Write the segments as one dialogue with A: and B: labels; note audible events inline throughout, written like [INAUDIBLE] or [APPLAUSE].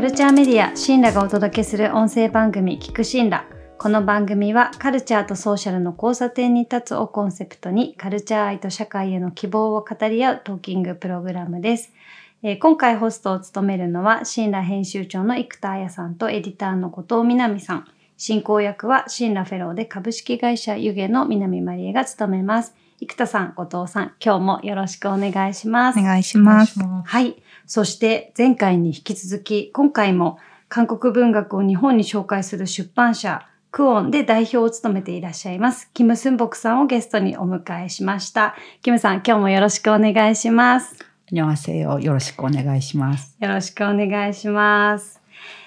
A: カルチャーメディアシンラがお届けする音声番組聞くシンラこの番組はカルチャーとソーシャルの交差点に立つをコンセプトにカルチャー愛と社会への希望を語り合うトーキングプログラムです。えー今回ホストを務めるのは、シンラ編集長の生田彩さんとエディターの後藤みなみさん。進行役はシンラフェローで株式会社湯気の南まりえが務めます。生田さん、後藤さん、今日もよろしくお願いします。
B: お願いします。
A: はい。そして前回に引き続き、今回も韓国文学を日本に紹介する出版社、クオンで代表を務めていらっしゃいます、キム・スンボクさんをゲストにお迎えしました。キムさん、今日もよろしくお願いします。
C: よろしくお願いします。
A: よろしくお願いします。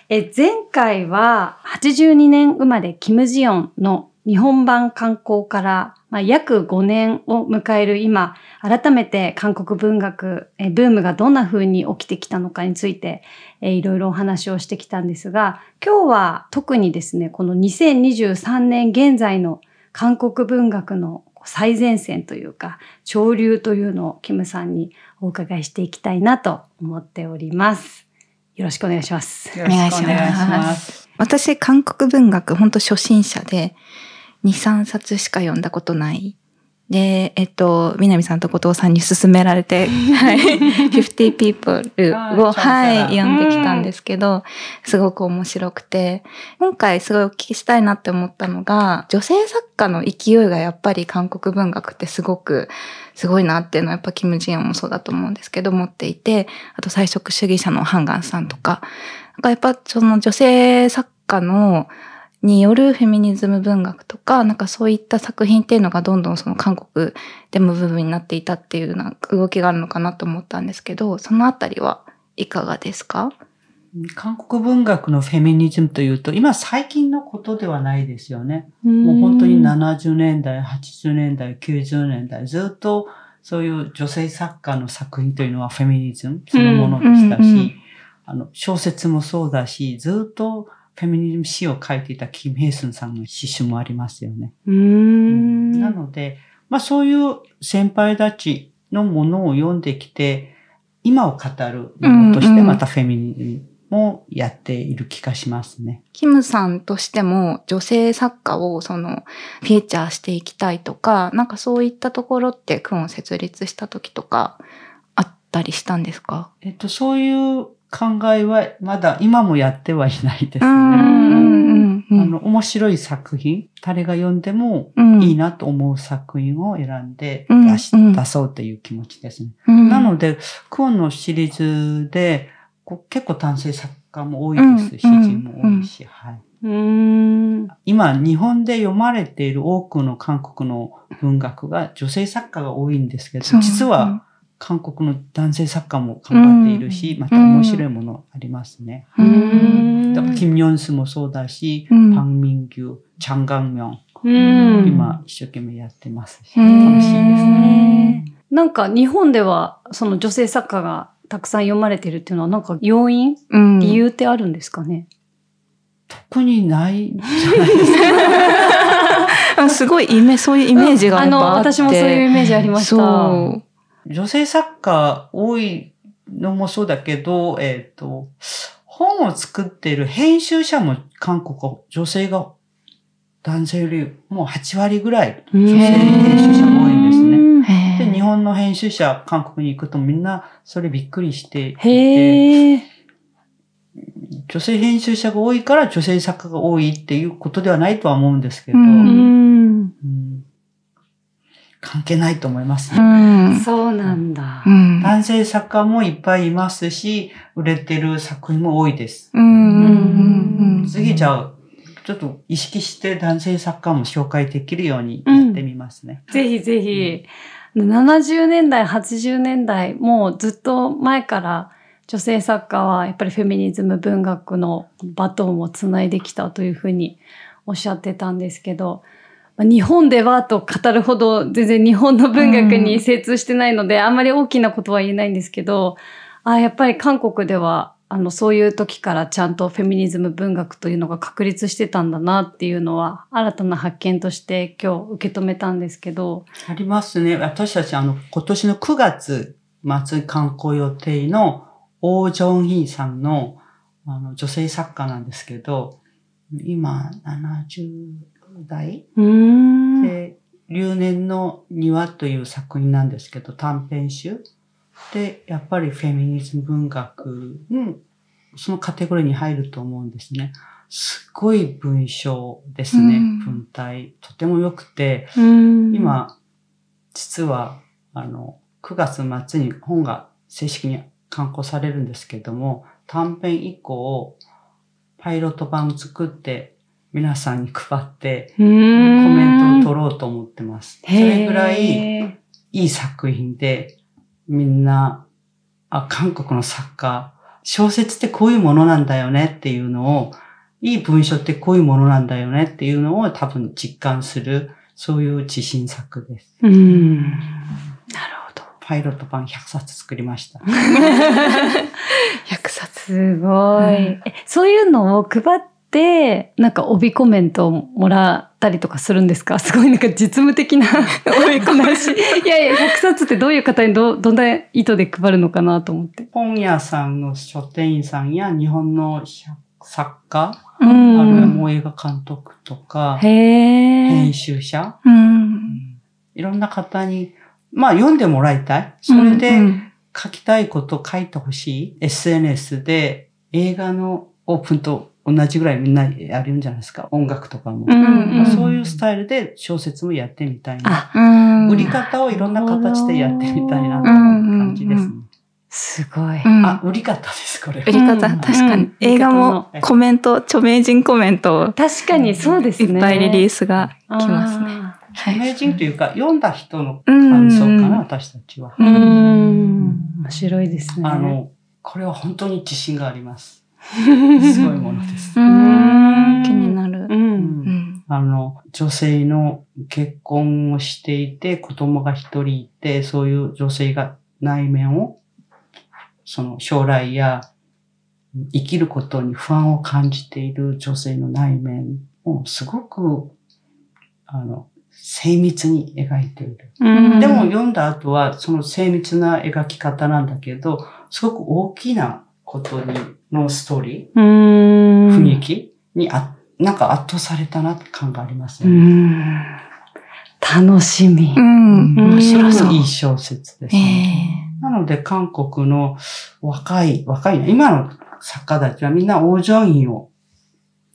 A: え前回は82年生まれキム・ジヨンの日本版刊行から、まあ、約5年を迎える今、改めて韓国文学、えブームがどんな風に起きてきたのかについて、えいろいろお話をしてきたんですが、今日は特にですね、この2023年現在の韓国文学の最前線というか、潮流というのをキムさんにお伺いしていきたいなと思っております。よろしくお願いします。
C: よろしくお願いします。
B: 私、韓国文学、本当初心者で、2、3冊しか読んだことない。で、えっと、南さんと後藤さんに勧められて、[LAUGHS] はい、50 people を、はい、読んできたんですけど、すごく面白くて、今回すごいお聞きしたいなって思ったのが、女性作家の勢いがやっぱり韓国文学ってすごく、すごいなっていうのはやっぱキム・ジヨンもそうだと思うんですけど、持っていて、あと菜食主義者のハンガンさんとか、なんかやっぱその女性作家のによるフェミニズム文学とか、なんかそういった作品っていうのがどんどんその韓国でも部分になっていたっていうなんか動きがあるのかなと思ったんですけど、そのあたりはいかがですか？
C: 韓国文学のフェミニズムというと、今最近のことではないですよね。も
A: も
C: う本当に70年代、80年代、90年代、ずっとそういう女性作家の作品というのはフェミニズムそのものでしたし、あの、小説もそうだし、ずっとフェミニズム詩を書いていたキム・ヘイスンさんの詩集もありますよね。
A: うーん。
C: なので、まあそういう先輩たちのものを読んできて、今を語るものとしてまたフェミニズムもやっている気がしますね。
B: キムさんとしても女性作家をそのフィーチャーしていきたいとか、なんかそういったところってクオンを設立した時とかあったりしたんですか？
C: えっと、そういう考えはまだ今もやってはいないですね。
B: うんうんうん
C: あの、面白い作品、誰が読んでも
B: うん。
C: いいなと思う作品を選んで
B: うん。
C: 出し、
B: うん
C: 出そうという気持ちですね。
B: うん。
C: なので、クオンのシリーズで、結構男性作家も多いです。詩
B: うん。
C: 人も多いし、はい。今、日本で読まれている多くの韓国の文学が女性作家が多いんですけど、実は韓国の男性作家も頑張っているし、
B: うん
C: また面白いものありますね。
B: う
A: うんん
C: だから、キム・ヨンスもそうだし、
B: うん
C: パン・ミンギュ、チャン・ガンミョン、
A: うん。
C: 今一生懸命やってますし、
B: うん
C: 楽しいですね。
A: なんか日本ではその女性作家がたくさん読まれてるっていうのはなんか要因、
B: うん
A: 理由ってあるんですかね、
C: 特にないんじゃないですか。[LAUGHS]
B: あすごいイメそういうイメージがあって、
A: あの、私もそういうイメージありました。
C: 女性作家多いのもそうだけど、えっ、と、本を作っている編集者も韓国は女性が男性よりもう8割ぐらい女性編集者が多いんですね。で、日本の編集者、韓国に行くとみんなそれびっくりしていて。女性編集者が多いから女性作家が多いっていうことではないとは思うんですけど。
B: う
A: ん
C: 関係ないと思います
B: う
C: ね。
B: ん。
A: そうなんだ
B: う。ん。
C: 男性作家もいっぱいいますし、売れてる作品も多いです。
B: うんうんうん
C: 次じゃあ、ちょっと意識して男性作家も紹介できるようにやってみますね。
A: ぜひぜひ。70年代、80年代、もうずっと前から女性作家はやっぱりフェミニズム文学のバトンをつないできたというふうにおっしゃってたんですけど、まあ日本ではと語るほど全然日本の文学に精通してないので、あんまり大きなことは言えないんですけど、あやっぱり韓国ではあのそういう時からちゃんとフェミニズム文学というのが確立してたんだなっていうのは新たな発見として今日受け止めたんですけど、
C: ありますね。私たち、あの、今年の9月末観光予定のオー・ジョンヒーさんのあの、女性作家なんですけど、今、70代
A: うーん。
C: で、留年の庭という作品なんですけど、短編集。で、やっぱりフェミニズム文学、うん、そのカテゴリーに入ると思うんですね。すごい文章ですね、
B: うん
C: 文体。とても良くて、
A: うん、
C: 今、実は、あの、9月末に本が正式に刊行されるんですけども、短編以降、パイロット版を作って、皆さんに配って、
A: コ
C: コメントを
A: と
C: 取ろうと思ってます。それぐらいいい作品で、みんな、あ、韓国の作家、小説ってこういうものなんだよねっていうのを、いい文章ってこういうものなんだよねっていうのを多分実感する、そういう自信作です。
A: うん。なるほど。
C: パイロット版100冊作りました。[LAUGHS]
B: 100冊。
A: すごい、えそういうのを配って、なんか帯コメントをもらったりとかするんですか？[LAUGHS] すごいなんか実務的な [LAUGHS] 帯コメント。[LAUGHS] いやいや、100冊ってどういう方にど、どんな意図で配るのかなと思って。
C: 本屋さんの書店員さんや日本の作家、
A: う
C: あるいは
A: ん。
C: もう映画監督とか、編。集者、
B: うん。
C: いろんな方に、まあ読んでもらいたい。それで、
B: うん
C: 書きたいことを書いてほしい？SNS で映画のオープンと同じぐらいみんなやるんじゃないですか？音楽とかも。
A: うん
B: うん
C: そういうスタイルで小説もやってみたいな。
A: あ、
B: うん
C: 売り方をいろんな形でやってみたいなという感じですね。
A: すごい。
B: うん
C: あ、売り方です、これは。
B: 売り方、
A: うん
B: 確かに
A: うん。
B: 映画もコメント、著名人コメントを
A: 確かにそうですね。
B: いっぱいリリー
A: ス
B: スが来ますね。
A: ね。
B: はい
C: 名人というか、読んだ人の感想か
B: うん
C: な、私たちは。
A: うーん。面白いですね。
C: あの、これは本当に自信があります。すごいものです。[LAUGHS]
B: 気になる
A: う。。
C: うん
B: うん。
C: あの、女性の結婚をしていて、子供が一人いて、そういう女性が内面を、その将来や生きることに不安を感じている女性の内面をすごく、あの、精密に描いている。
A: うん
C: でも、読んだ後は、その精密な描き方なんだけど、すごく大きなことに、のストーリ
A: うーん。
C: ー、雰囲気にあ、なんか圧倒されたなって感がありますね。
A: ん。楽しみ
B: う。ん。面白そう。
C: いい小説です
B: え
C: ね。
B: え
C: なので、韓国の若い、若いな、今の作家たちはみんな王女院を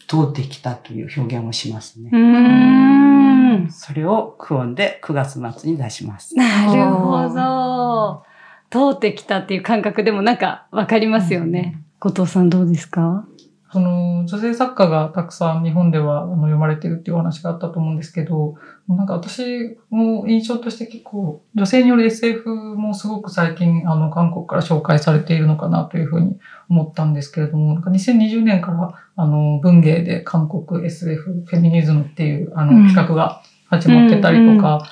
C: 通ってきたという表現をしますね
A: う。ーん。
C: それをクオンで9月末に出します。
A: なるほど。通ってきたっていう感覚でもなんかわかりますよね。後藤さんどうですか？
D: その、女性作家がたくさん日本ではあの読まれてるっていうお話があったと思うんですけど、なんか私も印象として結構、女性による SF もすごく最近、あの、韓国から紹介されているのかなというふうに思ったんですけれども、なんか2020年から、あの、文芸で韓国 SF フェミニズムっていう、あの、
B: うん。
D: 企画が始まってたりとか、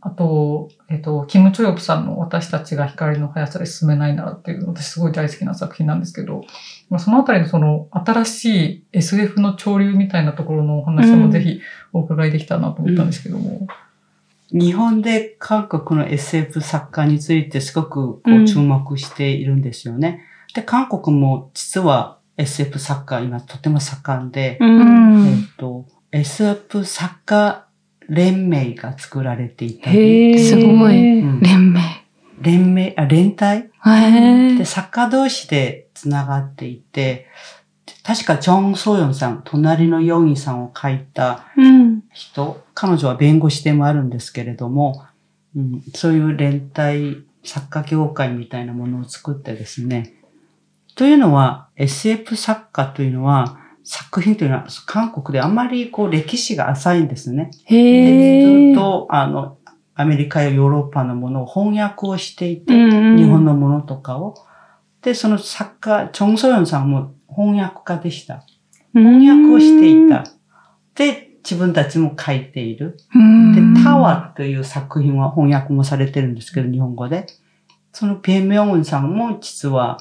D: あと、えっと、キム・チョヨプさんの私たちが光の速さで進めないならっていう、私すごい大好きな作品なんですけど、まあ、そのあたりのその新しい SF の潮流みたいなところのお話もぜひお伺いできたらなと思ったんですけども。
C: 日本で韓国の SF 作家についてすごくこ
A: うん
C: う注目しているんですよね。で、韓国も実は SF 作家今とても盛んで、
A: う。
B: うんん。
C: えっと、SF 作家連盟が作られていた
A: へ
C: り、
A: え。
B: すごい
C: うん
B: 連盟。
C: 連盟、あ、連帯？で、作家同士で繋がっていて、確かジョン・ソヨンさん、隣のヨンイさんを書いた
A: うん。
C: 人、彼女は弁護士でもあるんですけれども、うん、そういう連帯作家協会みたいなものを作ってですね。というのは、SF 作家というのは、作品というのは韓国であんまりこう歴史が浅いんですね。
A: へ。
C: ずっとあの、アメリカやヨーロッパのものを翻訳をしていて、
A: うん
C: 日本のものとかを。で、その作家、チョン・ソヨンさんも翻訳家でした。翻訳をしていた。で、自分たちも書いている。
B: うん
C: で、タワーという作品は翻訳もされてるんですけど、日本語で。そのペンミョンさんも実は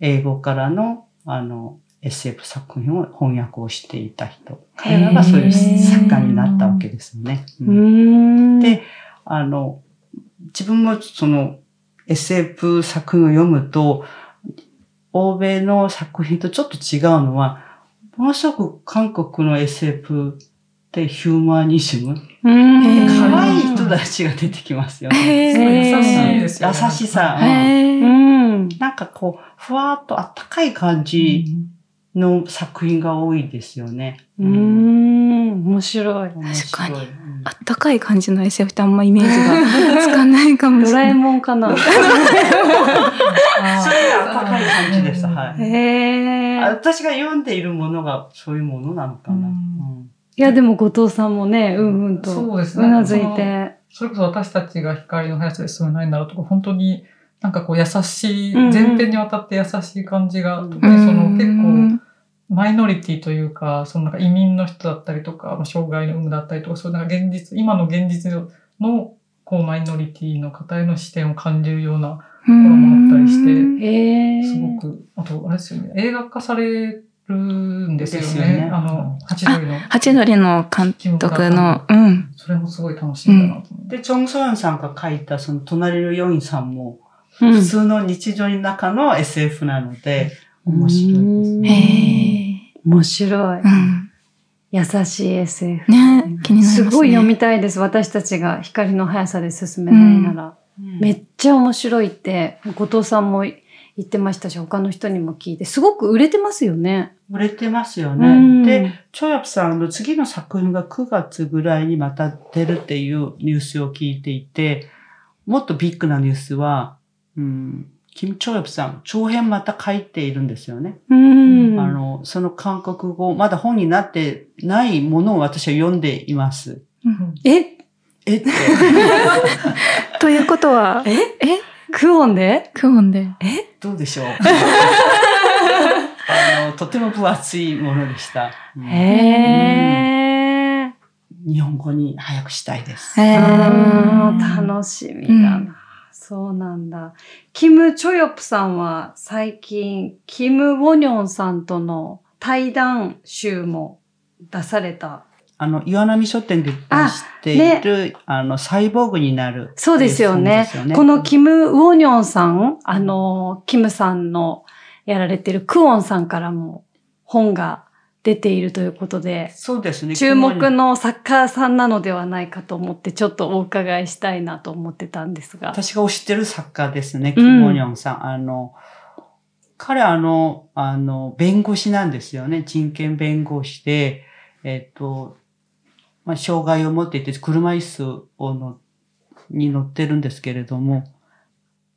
C: 英語からの、あの、SF 作品を翻訳をしていた人。彼らがそういう作家になったわけですよね。
A: う
C: うん
A: ん。
C: で、あの、自分もその SF 作品を読むと、欧米の作品とちょっと違うのは、ものすごく韓国の SF ってヒューマニズム。
A: うん。
C: 可愛い人たちが出てきますよね。
D: 優しい
A: ー
D: ですよね。
C: 優しさ。なんかこう、ふわっとあったかい感じの作品が多いですよね。
A: うーん。面白い。
C: 面白い。
B: 確かに
C: うん
B: あったかい感じの SF ってあんまイメージが [LAUGHS] つかないかもし
A: ドラえ
B: れない。
A: もんかな。[LAUGHS]
C: それが温かい感じですはい
A: へえ。
C: あ私が読んでいるものがそういうものなのかな。
A: いや、でも後藤さんもね、うんうんと。
D: そうですね
A: うなずいて。
D: それこそ私たちが光の速さで進めないんだろうとか、本当になんかこう優しい、前編にわたって優しい感じが、
C: うん
D: 特にその結構
B: 構、
D: マイノリティというか、そのなんか移民の人だったりとか、まあ障害の有無だったりとか、そういうなんか現実、今の現実のこうマイノリティの方への視点を感じるような
B: とこ
D: ろもあったりして。すごく、あと、あれですよね、映画化されるんですよね。
C: よね
D: あの、八鳥の。
B: 八鳥の監督の、うん。
D: それもすごい楽しいんだなと思って。
C: で、チョン・ソヨンさんが書いたその隣のヨインさんも、
A: うん
C: 普通の日常の中の SF なので、面白いです
A: うん
C: ね。
B: へえ。
A: 面白い。
B: うん。
A: 優しい SF。
B: ね気になりますね。
A: すごい読みたいです。私たちが光の速さで進めないなら。めっちゃ面白いって、後藤さんも言ってましたし、他の人にも聞いて、すごく売れてますよね。
C: 売れてますよ
A: うん
C: ね。で、チョヨプさんの次の作品が9月ぐらいにまた出るっていうニュースを聞いていて、もっとビッグなニュースは、うん、キム・チョヨプさん、長編また書いているんですよね。
A: うん。
C: あの、その韓国語、まだ本になってないものを私は読んでいます。
B: うん
A: え、
C: え？って。
B: ということは、
A: え？
B: え？
A: クオンで？
B: クオンで。
C: どうでしょう？[LAUGHS] あの、とても分厚いものでした。うん
A: へー。
C: 日本語に早くしたいです。
B: へ
A: 楽しみだな。そうなんだ。キム・チョヨプさんは最近、キム・ウォニョンさんとの対談集も出された。
C: あの、岩波書店で出している、あ,、の、サイボーグになる。
A: そうですよね。
C: よ
A: このキム・ウォニョンさん、あの、キムさんのやられてるクオンさんからも本が出ているということで、
C: そうですね。
A: 注目の作家さんなのではないかと思って、ちょっとお伺いしたいなと思ってたんですが。
C: 私が知ってる作家ですね、
A: うん
C: キム・オニョンさん。あの、彼あの、あの、弁護士なんですよね。人権弁護士で、えっ、と、まあ、障害を持っていて、車椅子をのに乗ってるんですけれども、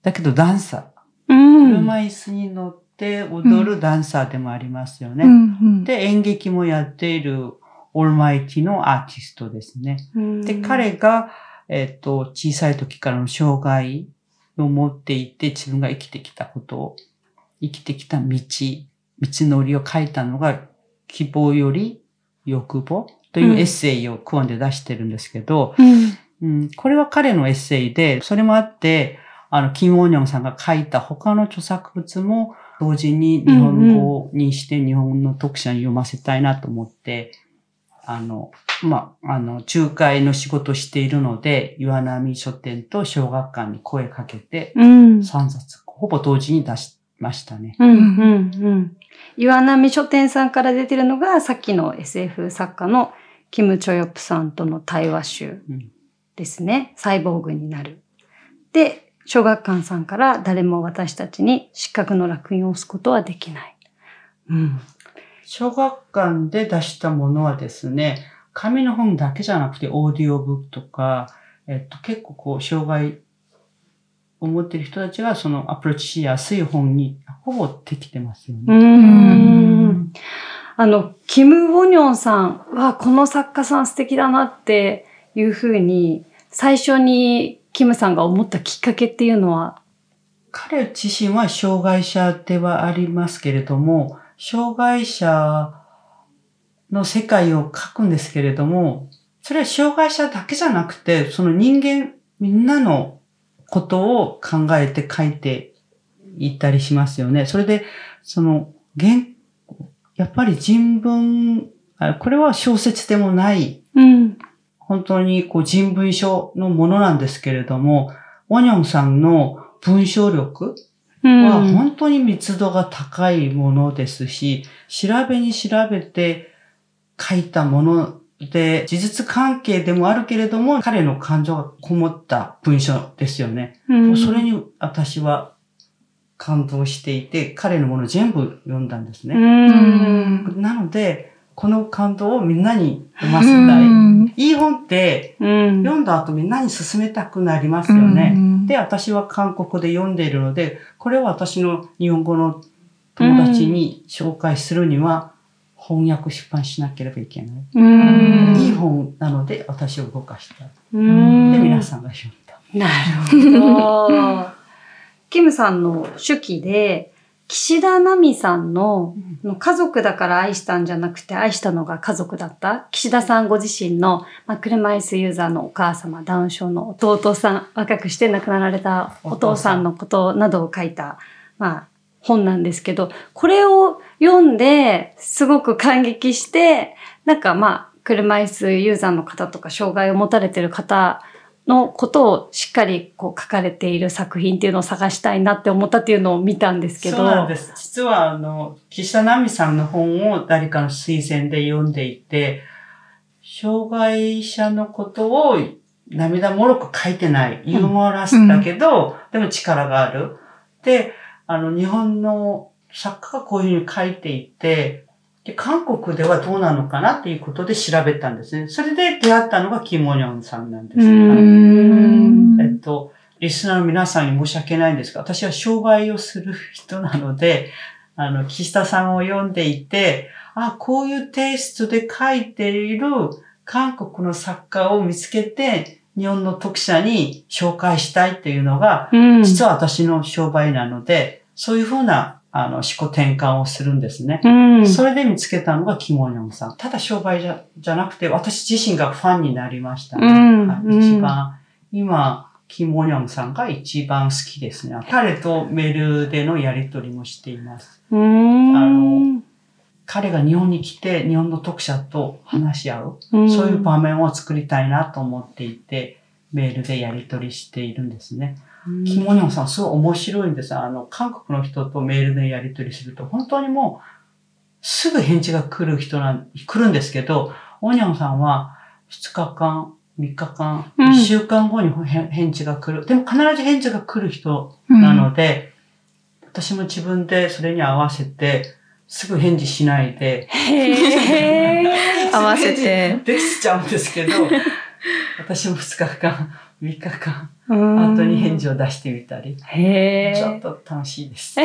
C: だけどダンサー。
A: うん。
C: 車椅子に乗って踊るダンサーでもありますよね。
B: うんうん
C: で、演劇もやっているオールマイティのアーティストですね。
A: うん
C: で、彼が、えっ、と、小さい時からの障害を持っていて、自分が生きてきたことを、生きてきた道、道のりを書いたのが、希望より欲望というエッセイをクオンで出してるんですけど、
A: うん。
C: うん、これは彼のエッセイで、それもあって、あの、キム・オニョンさんが書いた他の著作物も同時に日本語にして日本の読者に読ませたいなと思って、あの、まあ、あの、仲介の仕事をしているので、岩波書店と小学館に声かけて、
A: うん。
C: 3冊、ほぼ同時に出しましたね。
A: うん、うん、うん。岩波書店さんから出てるのが、さっきの SF 作家のキム・チョヨプさんとの対話集
C: うん
A: ですね。サイボーグになる。で、小学館さんから誰も私たちに失格の烙印を押すことはできない。うん。
C: 小学館で出したものはですね、紙の本だけじゃなくて、オーディオブックとか、えっと、結構こう、障害を持っている人たちがそのアプローチしやすい本にほぼできてますよ
A: う
C: ね。
A: ん。あの、キム・ウォニョンさんは、この作家さん素敵だなっていうふうに、最初にキムさんが思ったきっかけっていうのは、
C: 彼自身は障害者ではありますけれども、障害者の世界を書くんですけれども、それは障害者だけじゃなくて、その人間みんなのことを考えて書いていったりしますよね。それで、その、原やっぱり人文、あこれは小説でもない、
A: うん。
C: 本当にこう人文書のものなんですけれども、オニョンさんの文章力は本当に密度が高いものですし、調べに調べて書いたもので、事実関係でもあるけれども、彼の感情がこもった文章ですよね。
A: うん
C: それに私は感動していて、彼のもの全部読んだんです
A: う
C: ね。
A: ん。
C: なので、この感動をみんなに読ま
B: う
C: せたい。
B: ん
C: いい本って
A: うん。
C: 読んだ後みんなに勧めたくなりますよね。
B: うん
C: で、私は韓国で読んでいるので、これは私の日本語の友達に紹介するには、翻訳出版しなければいけない。
A: うん。
C: いい本なので、私を動かした。
A: うん。
C: で、皆さんが読んだ。
A: なるほど。[LAUGHS] キムさんの手記で、岸田奈美さんのの家族だから愛したんじゃなくて愛したのが家族だった？岸田さんご自身の、まあ、車椅子ユーザーのお母様、ダウン症の弟さん、若くして亡くなられたお父さんのことなどを書いた、まあ、本なんですけど、これを読んで、すごく感激して、なんかまあ、車椅子ユーザーの方とか、障害を持たれてる方のことをしっかりこう書かれている作品っていうのを探したいなって思ったっていうのを見たんですけど。
C: そうなんです。実は、あの、岸田奈美さんの本を誰かの推薦で読んでいて、障害者のことを涙もろく書いてない。ユーモラスだけど、でも力がある。で、あの、日本の作家がこういうふうに書いていて、で、韓国ではどうなのかなっていうことで調べたんですね。それで出会ったのがキモニョンさんなんです。えっと、リスナーの皆さんに申し訳ないんですが、私は商売をする人なので、あの、岸田さんを読んでいて、あ、こういうテイストで書いている韓国の作家を見つけて、日本の読者に紹介したいっていうのが、
A: うん
C: 実は私の商売なので、そういうふうな、あの、思考転換をするんですね。
A: うん
C: それで見つけたのがキモニョンさん。ただ商売じゃじゃなくて、私自身がファンになりましたね。
A: うん
C: はい
A: うん
C: 一番、今、キモニョンさんが一番好きですね。彼とメールでのやりとりもしています。
A: うん
C: あの彼が日本に来て、日本の読者と話し合う。
A: うん
C: そういう場面を作りたいなと思っていて、メールでやりとりしているんですね。キモニョンさんすごい面白いんです。あの、韓国の人とメールでやり取りすると、本当にもう、すぐ返事が来る人なん、来るんですけど、オニョンさんは2日間、3日間、
A: うん
C: 1週間後に返返事が来る。でも必ず返事が来る人なので、私も自分でそれに合わせて、すぐ返事しないで、
B: 合わせて。
C: できちゃうんですけど、私も2日間、3日間、
A: うん
C: 後に返事を出してみたり、
A: へ
C: ちょっ
A: ー
C: と楽しいです。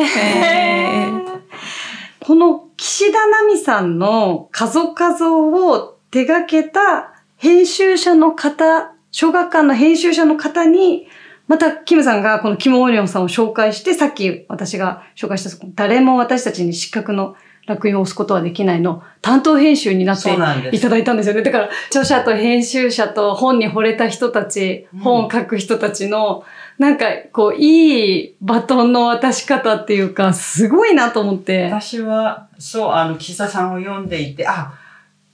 A: この岸田奈美さんの家族画像を手掛けた編集者の方、小学館の編集者の方に、また、キムさんがこのキム・オリオンさんを紹介して、さっき私が紹介した、誰も私たちに失格の落印を押すことはできないの、担当編集になっていただいたんですよね。だから、著者と編集者と本に惚れた人たち、
C: うん
A: 本を書く人たちの、なんか、こう、いいバトンの渡し方っていうか、すごいなと思って。
C: 私は、そう、あの、岸田さんを読んでいて、あ、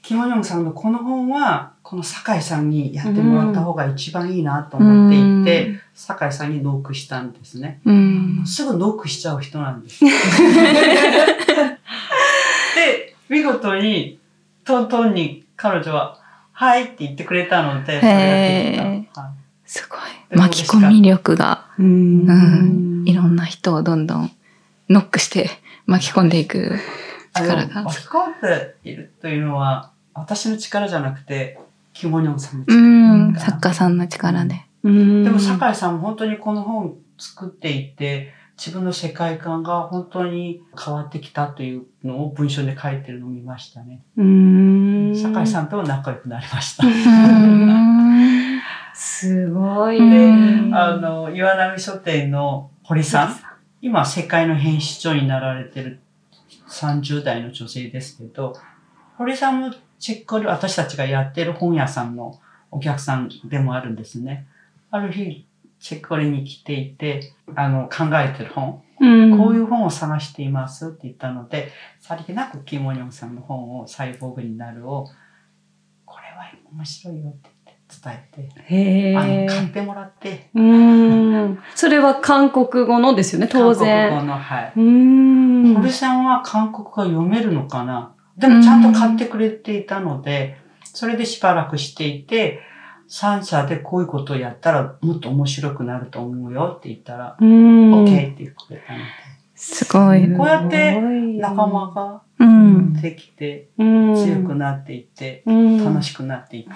C: キム・ヨンさんのこの本は、この酒井さんにやってもらった方が一番いいなと思っていて、酒井さんにノークしたんですね。
B: うん。
C: すぐノークしちゃう人なんです。[LAUGHS] で、見事に、トントンに彼女は、はいって言ってくれたので、それができた。
B: へ
C: はい
B: すごい。巻き込み力が、
A: う
B: うん。いろんな人をどんどんノックして巻き込んでいく力が。
C: 巻き込んでいるというのは、私の力じゃなくて、キモニョンさんの
B: う
C: 力。
B: ん。作家さんの力で。
A: うん
C: でも、酒井さんも本当にこの本作っていて、自分の世界観が本当に変わってきたというのを文章で書いてるのを見ましたね。
A: うん。
C: 酒井さんとも仲良くなりました。
B: うん。[LAUGHS]
A: すごい
B: うん
A: ね。
C: あの、岩波書店の堀さん。今、世界の編集長になられてる30代の女性ですけど、堀さんもチェックリ、私たちがやってる本屋さんのお客さんでもあるんですね。ある日、チェックリに来ていて、あの、考えてる本、
A: うん
C: こういう本を探していますって言ったので、さりげなくキモニョンさんの本をサイボーグになるを、これは面白いよって言って、伝えて、
A: へ
C: あの買っ
A: え。
C: てもらって、
A: うーん。それは韓国語のですよね、当
C: 韓
A: 然。
C: 国語の、はい。
A: うーん。
C: 堀さんは韓国語読めるのかな？でもちゃんと買ってくれていたので、それでしばらくしていて、三社でこういうことをやったらもっと面白くなると思うよって言ったら、
A: うーん。
C: OK って言ってくれたので、
B: すごい。
C: こうやって仲間が
B: うん。
C: できて、
A: うん
C: 強くなっていって、
A: うん
C: 楽しくなっていく。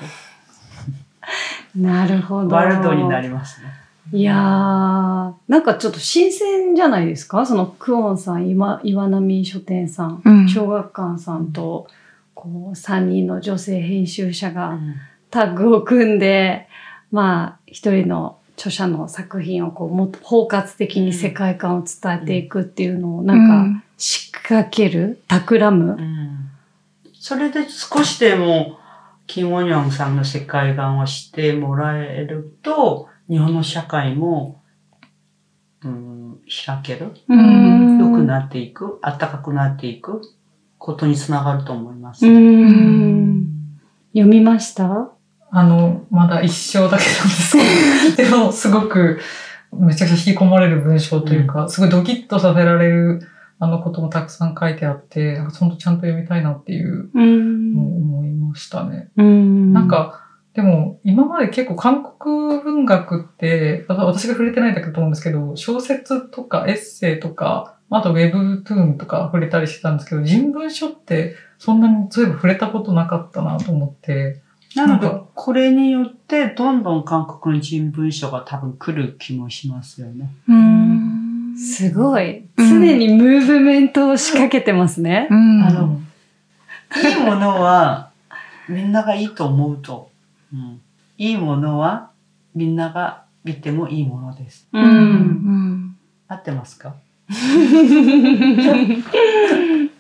A: なるほど。
C: ワールドになりますね。
A: いやー、なんかちょっと新鮮じゃないですか？そのクオンさん、岩岩波書店さん、
B: うん
A: 小学館さんと、こう、3人の女性編集者
C: う
A: が
C: ん
A: タッグを組んで、まあ、一人の著者の作品をこう、もっと包括的に世界観を伝えていくっていうのを、なんか、仕掛ける企む。
C: うん。それで少しでも、キム・オニョンさんの世界観を知ってもらえると、日本の社会も、うん、開ける、
B: ん。
C: 良くなっていく、暖かくなっていく。ことにつながると思います。
A: うーん。読みました？
D: あの、まだ一章だけなんですけど、[LAUGHS] でもすごくめちゃくちゃ引き込まれる文章というか、すごいドキッとさせられるあのこともたくさん書いてあって、なんかほんとちゃんと読みたいなっていう思いましたね。
A: うん。
D: なん、か、でも今まで結構韓国文学って、わ私が触れてないだけだと思うんですけど、小説とかエッセイとか、あとウェブトゥーンとか触れたりしてたんですけど、人文書ってそんなにそういえば触れたことなかったなと思って、
C: なので
D: なんか、
C: これによって、どんどん韓国の人文書が多分来る気もしますよね。
B: うん。
A: すごい。
B: うん
A: 常にムーブメントを仕掛けてますね。
B: うん。
C: あのいいものは、みんながいいと思うと。うん、いいものは、みんなが見てもいいものです。
A: う。
B: うんん。
C: 合ってますか、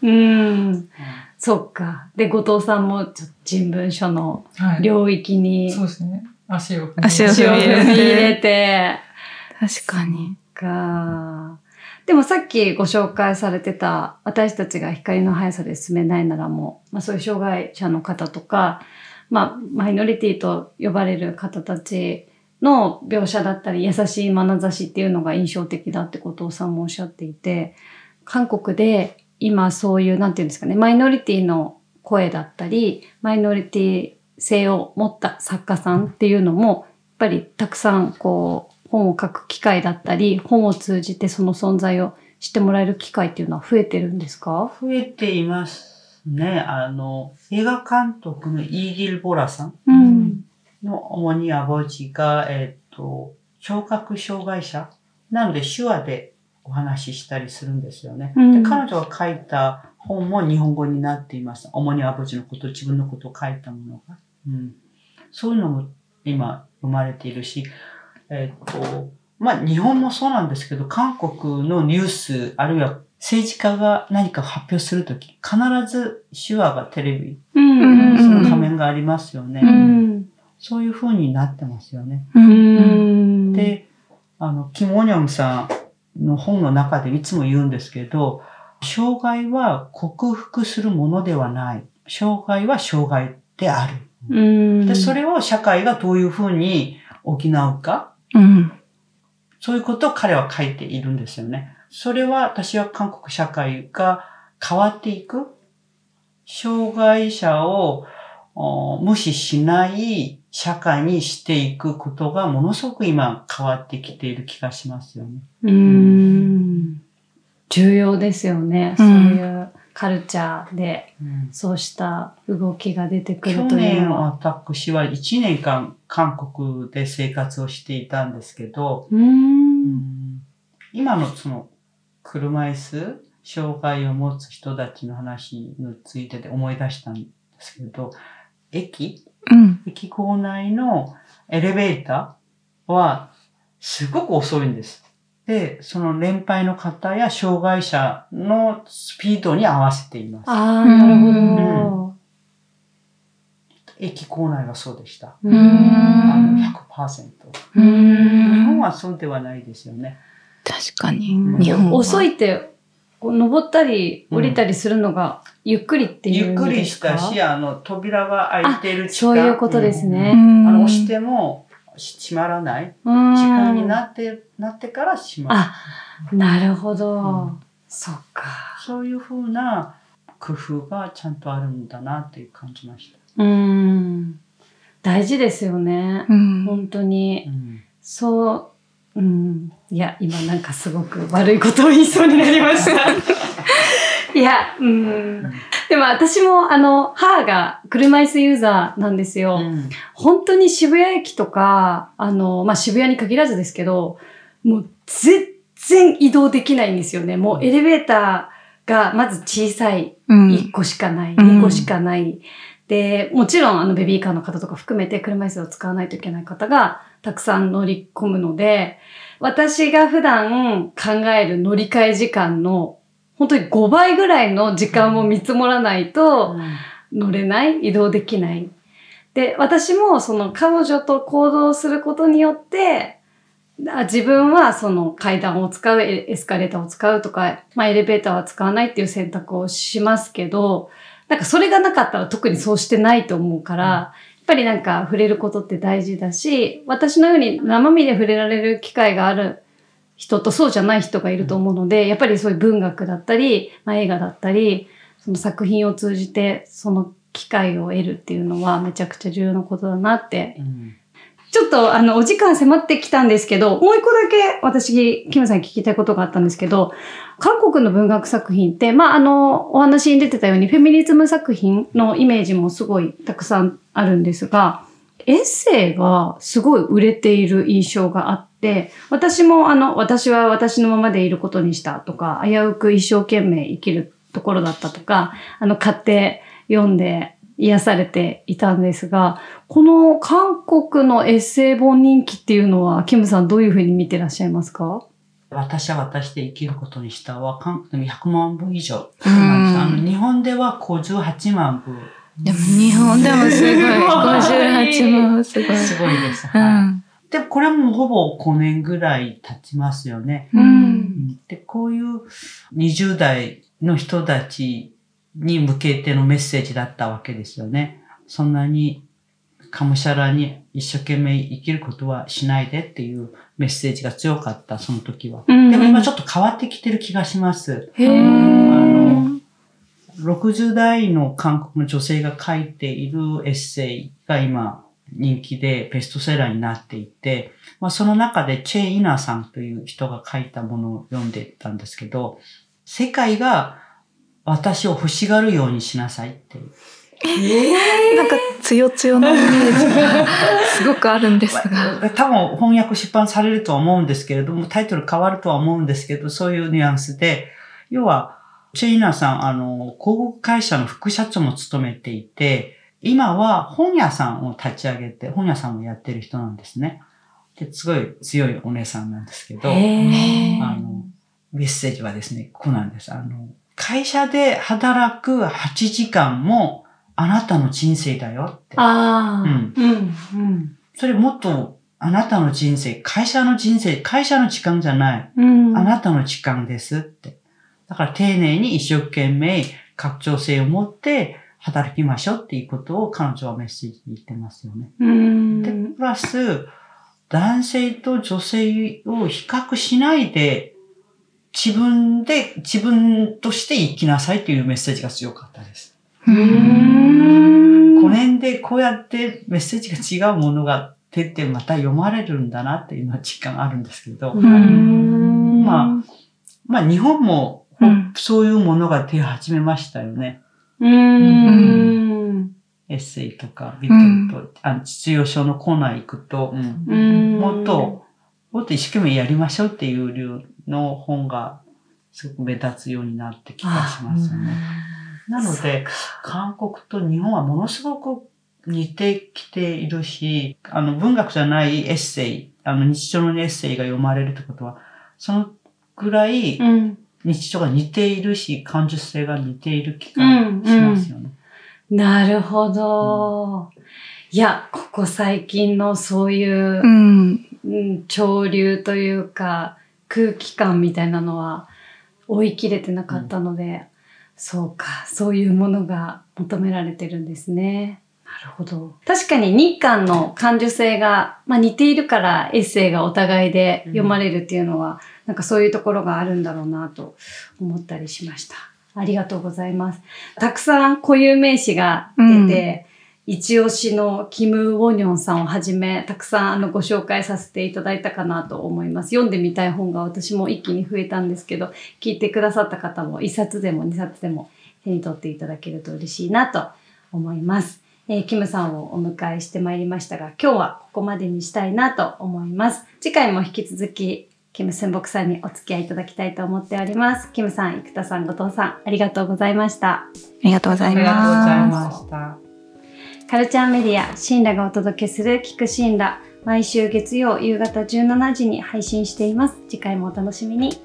A: うん。そっか。で、後藤さんもちょっと人文書の
D: はい。
A: 領域に
D: そうですね。足を踏み
B: 足を
A: 足を
B: 踏み入れて
A: 踏み入れて。
B: 確かに。
A: か。でもさっきご紹介されてた私たちが光の速さで進めないならも、まあそういう障害者の方とか、まあマイノリティと呼ばれる方たちの描写だったり優しい眼差しっていうのが印象的だって後藤さんもおっしゃっていて、韓国で今そういうなんていうんですかね、マイノリティの声だったり、マイノリティ性を持った作家さんっていうのも、やっぱりたくさんこう本を書く機会だったり、本を通じてその存在を知ってもらえる機会っていうのは増えてるんですか？
C: 増えていますね。あの、映画監督のイーギル・ボラさん
A: うん。
C: の主にアボジが、えっ、と、聴覚障害者なので手話でお話ししたりするんですよね。
A: うん
C: で彼女が書いた本も日本語になっています。主にアボジのこと、自分のことを書いたものが。うん、そういうのも今生まれているし、えっ、と、まあ日本もそうなんですけど、韓国のニュース、あるいは政治家が何か発表するとき、必ず手話がテレビ、
A: うん。
C: その画面がありますよね。
A: うん。
C: そういう風になってますよね。
B: う。
A: うんん。
C: で、あの、キム・オニョンさんの本の中でいつも言うんですけど、障害は克服するものではない。障害は障害である。
A: うん。
C: で、それを社会がどういう風に補うか、
B: うん。
C: そういうことを彼は書いているんですよね。それは私は韓国社会が変わっていく。障害者をお無視しない社会にしていくことがものすごく今変わってきている気がしますよね。
A: うん。重要ですよね。そういうカルチャーで、そうした動きが出てく
C: 去
A: るという
C: 年
A: のは。
C: 私は1年間韓国で生活をしていたんですけど、
A: う。
C: うんん今のその車椅子、障害を持つ人たちの話についてで思い出したんですけど、駅
B: うん。
C: 駅構内のエレベーターはすごく遅いんです。で、その年配の方や障害者のスピードに合わせています。
A: ああ、なるほど。
C: 駅構内はそうでした。
A: う
B: うん
C: あの
A: ん。
C: 100%。
A: う
C: 日本
A: ん。
C: はそうではないですよね。
B: 確かに。
A: うん
B: 日本は。
A: 遅いって登ったり降りたりするのがゆっくりっていう
C: ゆっくりしたし、あの、扉が開いてる時間。
A: そういうことですね。
C: うんあの、押しても閉まらない
A: うん
C: 時間になって、なってから閉まる。
A: あ、なるほど。
C: うん
A: そっか。
C: そういうふうな工夫がちゃんとあるんだなっていう感じました。
A: うん。大事ですよね。
B: うん。
A: 本当に
C: う。ん
A: そう、うん。いや、今なんかすごく悪いことを言いそうになりました。[LAUGHS] いや、うん。でも私も、あの、母が車椅子ユーザーなんですよ。
C: うん
A: 本当に渋谷駅とか、あの、まあ、渋谷に限らずですけど、もう全然移動できないんですよね。もうエレベーターがまず小さい
B: うん。
A: 1個しかない、
B: うん
A: 2個しかない。で、もちろんあのベビーカーの方とか含めて車椅子を使わないといけない方がたくさん乗り込むので、私が普段考える乗り換え時間の本当に5倍ぐらいの時間を見積もらないと乗れない、移動できない。で、私もその彼女と行動することによって、あ自分はその階段を使う、エエスカレーターを使うとか、まあエレベーターは使わないっていう選択をしますけど、なんかそれがなかったら特にそうしてないと思うから、やっっぱりなんか触れることって大事だし、私のように生身で触れられる機会がある人とそうじゃない人がいると思うので、やっぱりそういう文学だったり、まあ、映画だったり、その作品を通じてその機会を得るっていうのはめちゃくちゃ重要なことだなってちょっとあの、お時間迫ってきたんですけど、もう一個だけ私、キムさんに聞きたいことがあったんですけど、韓国の文学作品って、まあ、あの、お話に出てたように、フェミニズム作品のイメージもすごいたくさんあるんですが、エッセイがすごい売れている印象があって、私もあの、私は私のままでいることにしたとか、危うく一生懸命生きるところだったとか、あの、買って読んで癒されていたんですが、この韓国のエッセイ本人気っていうのは、キムさんどういうふうに見てらっしゃいますか？
C: 私は私で生きることにしたは、韓国でも100万部以上。
B: うん
C: あの日本では58万部。
B: でも日本でもすごい。
A: す [LAUGHS] ごい
B: 58万すごい。
C: すごいです。
B: う
C: はい
B: ん。
C: でもこれもほぼ5年ぐらい経ちますよね。
B: う。
A: うんん。
C: で、こういう20代の人たちに向けてのメッセージだったわけですよね。そんなに、かむしゃらに一生懸命生きることはしないでっていうメッセージが強かった、その時は。
A: うん
C: でも今ちょっと変わってきてる気がします。
A: へ
C: あ
A: ー。
C: の60代の韓国の女性が書いているエッセイが今人気でベストセラーになっていて、まあ、その中でチェ・イナさんという人が書いたものを読んでたんですけど、世界が私を欲しがるようにしなさいっていう。
B: なんか、つよつよのイメージがすごくあるんですが。
C: 多分翻訳出版されるとは思うんですけれども、タイトル変わるとは思うんですけど、そういうニュアンスで、要は、チェイナさん、あの、広告会社の副社長も務めていて、今は本屋さんを立ち上げて、本屋さんをやってる人なんですね。で、すごい強いお姉さんなんですけど、あの、メッセージはですね、こうなんです。あの、会社で働く8時間もあなたの人生だよって。
A: ああ、
C: うん
A: うん、うん。
C: それもっとあなたの人生、会社の人生、会社の時間じゃない。
A: うん。
C: あなたの時間ですって。だから丁寧に一生懸命拡張性を持って働きましょうっていうことを彼女はメッセージに言ってますよね。
A: うん。
C: で、プラス、男性と女性を比較しないで、自分で、自分として生きなさいっていうメッセージが強かったです。
A: うーん。
C: この辺でこうやってメッセージが違うものが出てまた読まれるんだなっていうのは実感あるんですけど、
A: うーん。
C: ままあ日本も
B: うん
C: そういうものが出始めましたよね。
A: うーん。
C: エッセイとか見てると、あの実用書のコーナー行くと。もっと、もっと一生懸命やりましょうっていう流の本がすごく目立つようになってきがしますよね。なので、韓国と日本はものすごく似てきているし、あの文学じゃないエッセイ、あの日常のエッセイが読まれるってことは、そのぐらい
A: うん。
C: 日常が似ているし、感受性が似ている気がしますよね。
A: なるほど。いや、ここ最近のそういう
B: う、ん。
A: うん潮流というか、空気感みたいなのは、追い切れてなかったので、そうか、そういうものが求められてるんですね。なるほど。確かに日韓の感受性が、まあ、似ているからエッセイがお互いで読まれるっていうのは、なんかそういうところがあるんだろうなと思ったりしました。ありがとうございます。たくさん固有名詞が出て、一押しのキム・ウォニョンさんをはじめ、たくさんあのご紹介させていただいたかなと思います。読んでみたい本が私も一気に増えたんですけど、聞いてくださった方も一冊でも二冊でも手に取っていただけると嬉しいなと思います。えーキムさんをお迎えしてまいりましたが、今日はここまでにしたいなと思います。次回も引き続き、キム・スンボクさんにお付き合いいただきたいと思っております。キムさん、生田さん、後藤さん、ありがとうございました。
B: ありがとうござい
C: ありがとうござい。ました。
A: カルチャーメディア、シンラがお届けする聞くシンラ。毎週月曜夕方17時に配信しています。次回もお楽しみに。